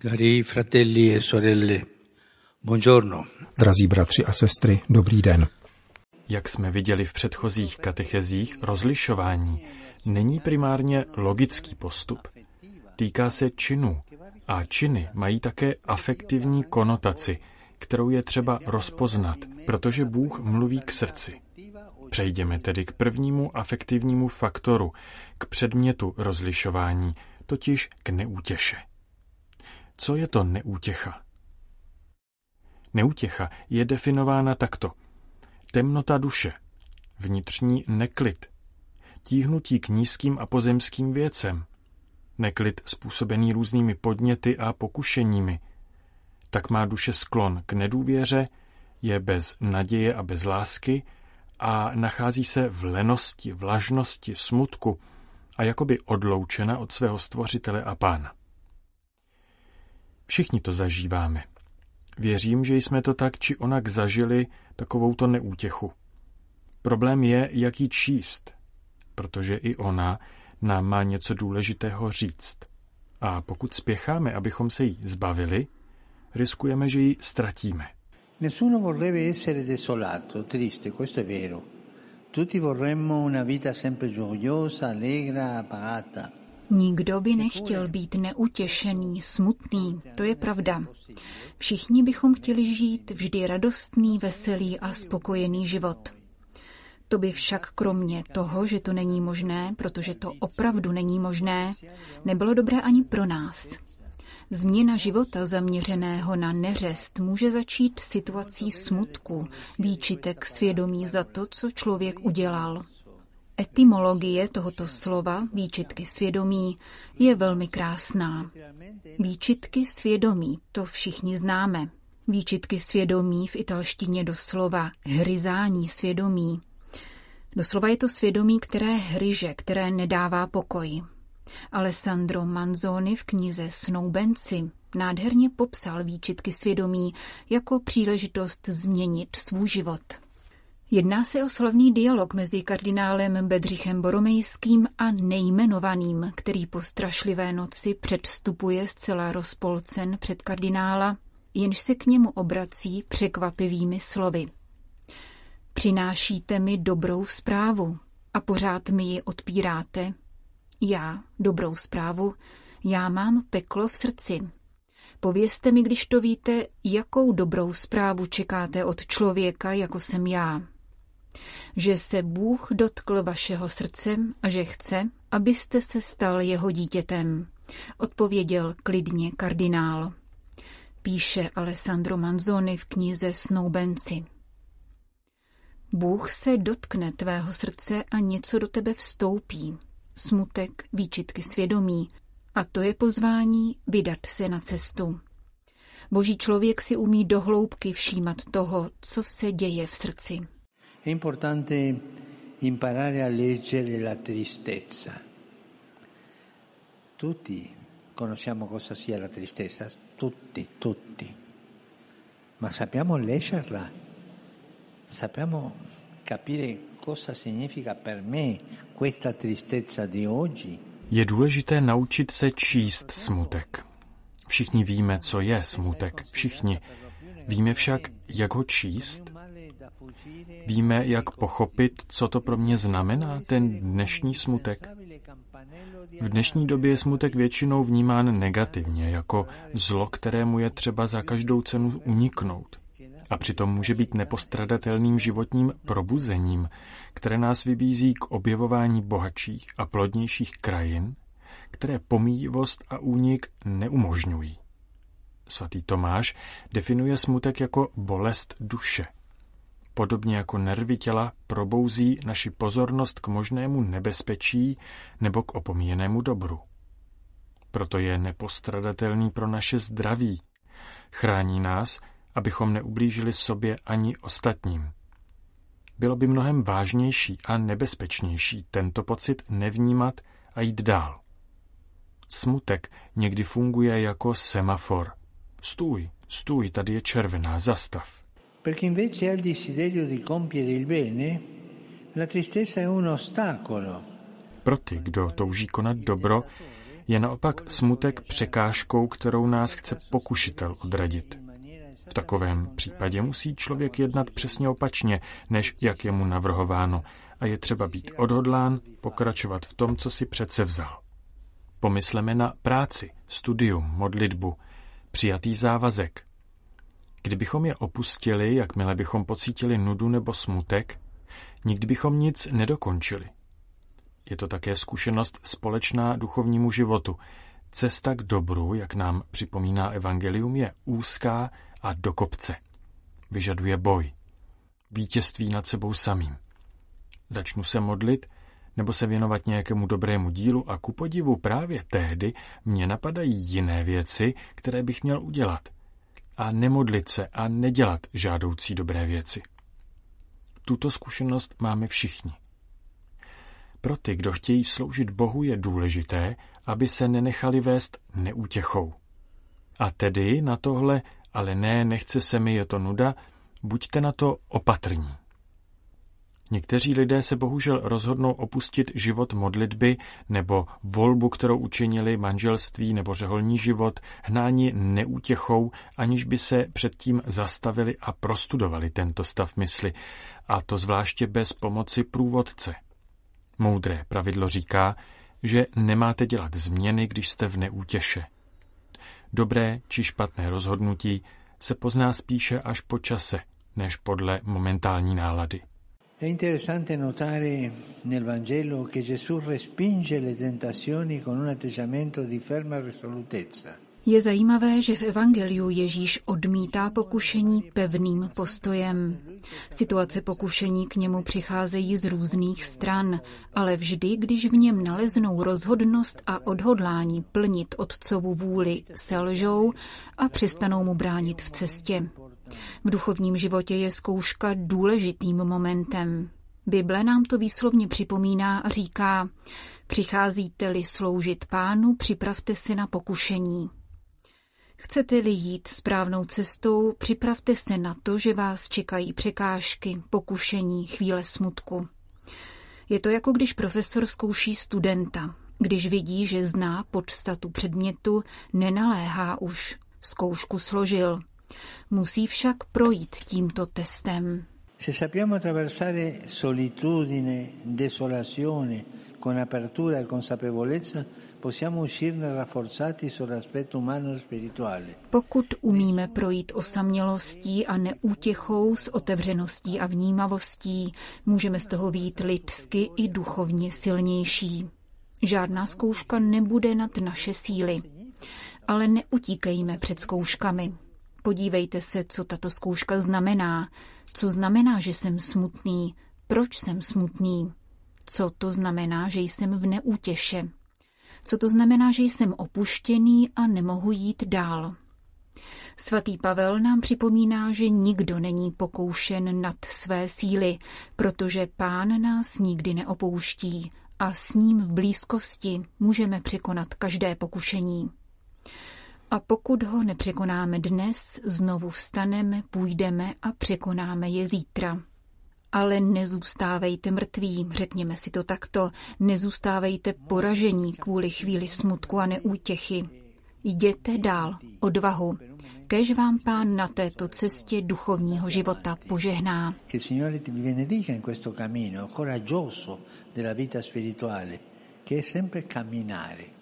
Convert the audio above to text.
Cari fratelli e sorelle, buongiorno. Drazí bratři a sestry, dobrý den. Jak jsme viděli v předchozích katechezích, rozlišování není primárně logický postup. Týká se činů a činy mají také afektivní konotaci, kterou je třeba rozpoznat, protože Bůh mluví k srdci. Přejdeme tedy k prvnímu afektivnímu faktoru, k předmětu rozlišování, totiž k neútěše. Co je to neútěcha? Neútěcha je definována takto. Temnota duše, vnitřní neklid, tíhnutí k nízkým a pozemským věcem, neklid způsobený různými podněty a pokušeními. Tak má duše sklon k nedůvěře, je bez naděje a bez lásky a nachází se v lenosti, vlažnosti, smutku a jakoby odloučena od svého stvořitele a pána. Všichni to zažíváme. Věřím, že jsme to tak či onak zažili takovouto neútěchu. Problém je, jak ji číst, protože i ona nám má něco důležitého říct. A pokud spěcháme, abychom se jí zbavili, riskujeme, že ji ztratíme. Nessuno vorrebbe essere desolato, triste, questo è vero. Tutti vorremmo una vita sempre gioiosa, allegra. Nikdo by nechtěl být neutěšený, smutný, to je pravda. Všichni bychom chtěli žít vždy radostný, veselý a spokojený život. To by však kromě toho, že to není možné, protože to opravdu není možné, nebylo dobré ani pro nás. Změna života zaměřeného na neřest může začít situací smutku, výčitek svědomí za to, co člověk udělal. Etymologie tohoto slova, výčitky svědomí, je velmi krásná. Výčitky svědomí, to všichni známe. Výčitky svědomí v italštině doslova hryzání svědomí. Doslova je to svědomí, které hryže, které nedává pokoj. Alessandro Manzoni v knize Snoubenci nádherně popsal výčitky svědomí jako příležitost změnit svůj život. Jedná se o slavný dialog mezi kardinálem Bedřichem Boromejským a nejmenovaným, který po strašlivé noci předstupuje zcela rozpolcen před kardinála, jenž se k němu obrací překvapivými slovy. Přinášíte mi dobrou zprávu a pořád mi ji odpíráte. Já, dobrou zprávu, já mám peklo v srdci. Povězte mi, když to víte, jakou dobrou zprávu čekáte od člověka, jako jsem já že se Bůh dotkl vašeho srdce a že chce, abyste se stal jeho dítětem, odpověděl klidně kardinál. Píše Alessandro Manzoni v knize Snoubenci. Bůh se dotkne tvého srdce a něco do tebe vstoupí. Smutek, výčitky svědomí. A to je pozvání vydat se na cestu. Boží člověk si umí dohloubky všímat toho, co se děje v srdci. È importante imparare a leggere la tristezza. Tutti conosciamo cosa sia la tristezza, tutti, tutti, ma sappiamo leggerla, sappiamo capire cosa significa per me questa tristezza di oggi. Je důležité naučit se číst smutek. Všichni víme, co je smutek. Všichni. Víme však, jak ho číst Víme, jak pochopit, co to pro mě znamená, ten dnešní smutek? V dnešní době je smutek většinou vnímán negativně, jako zlo, kterému je třeba za každou cenu uniknout. A přitom může být nepostradatelným životním probuzením, které nás vybízí k objevování bohatších a plodnějších krajin, které pomíjivost a únik neumožňují. Svatý Tomáš definuje smutek jako bolest duše – podobně jako nervy těla, probouzí naši pozornost k možnému nebezpečí nebo k opomíjenému dobru. Proto je nepostradatelný pro naše zdraví. Chrání nás, abychom neublížili sobě ani ostatním. Bylo by mnohem vážnější a nebezpečnější tento pocit nevnímat a jít dál. Smutek někdy funguje jako semafor. Stůj, stůj, tady je červená, zastav. Per chi invece ha il desiderio di compiere il bene, la tristezza è un ostacolo. Pro ty, kdo touží konat dobro, Je naopak smutek překážkou, kterou nás chce pokušitel odradit. V takovém případě musí člověk jednat přesně opačně, než jak je mu navrhováno, a je třeba být odhodlán pokračovat v tom, co si přece vzal. Pomysleme na práci, studium, modlitbu, přijatý závazek. Kdybychom je opustili, jakmile bychom pocítili nudu nebo smutek, nikdy bychom nic nedokončili. Je to také zkušenost společná duchovnímu životu. Cesta k dobru, jak nám připomíná Evangelium, je úzká a do kopce. Vyžaduje boj. Vítězství nad sebou samým. Začnu se modlit, nebo se věnovat nějakému dobrému dílu a ku podivu právě tehdy mě napadají jiné věci, které bych měl udělat. A nemodlit se a nedělat žádoucí dobré věci. Tuto zkušenost máme všichni. Pro ty, kdo chtějí sloužit Bohu, je důležité, aby se nenechali vést neútěchou. A tedy na tohle, ale ne, nechce se mi, je to nuda, buďte na to opatrní. Někteří lidé se bohužel rozhodnou opustit život modlitby nebo volbu, kterou učinili manželství nebo řeholní život, hnání neútěchou, aniž by se předtím zastavili a prostudovali tento stav mysli, a to zvláště bez pomoci průvodce. Moudré pravidlo říká, že nemáte dělat změny, když jste v neútěše. Dobré či špatné rozhodnutí se pozná spíše až po čase, než podle momentální nálady. È interessante notare nel Vangelo che Gesù respinge le tentazioni con un atteggiamento di ferma risolutezza. Je zajímavé, že v Evangeliu Ježíš odmítá pokušení pevným postojem. Situace pokušení k němu přicházejí z různých stran, ale vždy, když v něm naleznou rozhodnost a odhodlání plnit otcovu vůli, selžou a přestanou mu bránit v cestě. V duchovním životě je zkouška důležitým momentem. Bible nám to výslovně připomíná a říká, přicházíte-li sloužit pánu, připravte se na pokušení. Chcete-li jít správnou cestou, připravte se na to, že vás čekají překážky, pokušení, chvíle smutku. Je to jako když profesor zkouší studenta. Když vidí, že zná podstatu předmětu, nenaléhá už. Zkoušku složil. Musí však projít tímto testem. Se sappiamo attraversare solitudine, desolazione, con apertura e consapevolezza, possiamo uscirne rafforzati sull'aspetto umano e spirituale. Pokud umíme projít osamělostí a neútěchou s otevřeností a vnímavostí, můžeme z toho být lidsky i duchovně silnější. Žádná zkouška nebude nad naše síly. Ale neutíkejme před zkouškami. Podívejte se, co tato zkouška znamená. Co znamená, že jsem smutný? Proč jsem smutný? Co to znamená, že jsem v neútěše? Co to znamená, že jsem opuštěný a nemohu jít dál? Svatý Pavel nám připomíná, že nikdo není pokoušen nad své síly, protože pán nás nikdy neopouští a s ním v blízkosti můžeme překonat každé pokušení. A pokud ho nepřekonáme dnes, znovu vstaneme, půjdeme a překonáme je zítra. Ale nezůstávejte mrtví, řekněme si to takto, nezůstávejte poražení kvůli chvíli smutku a neútěchy. Jděte dál, odvahu, kež vám pán na této cestě duchovního života požehná. Che sempre camminare.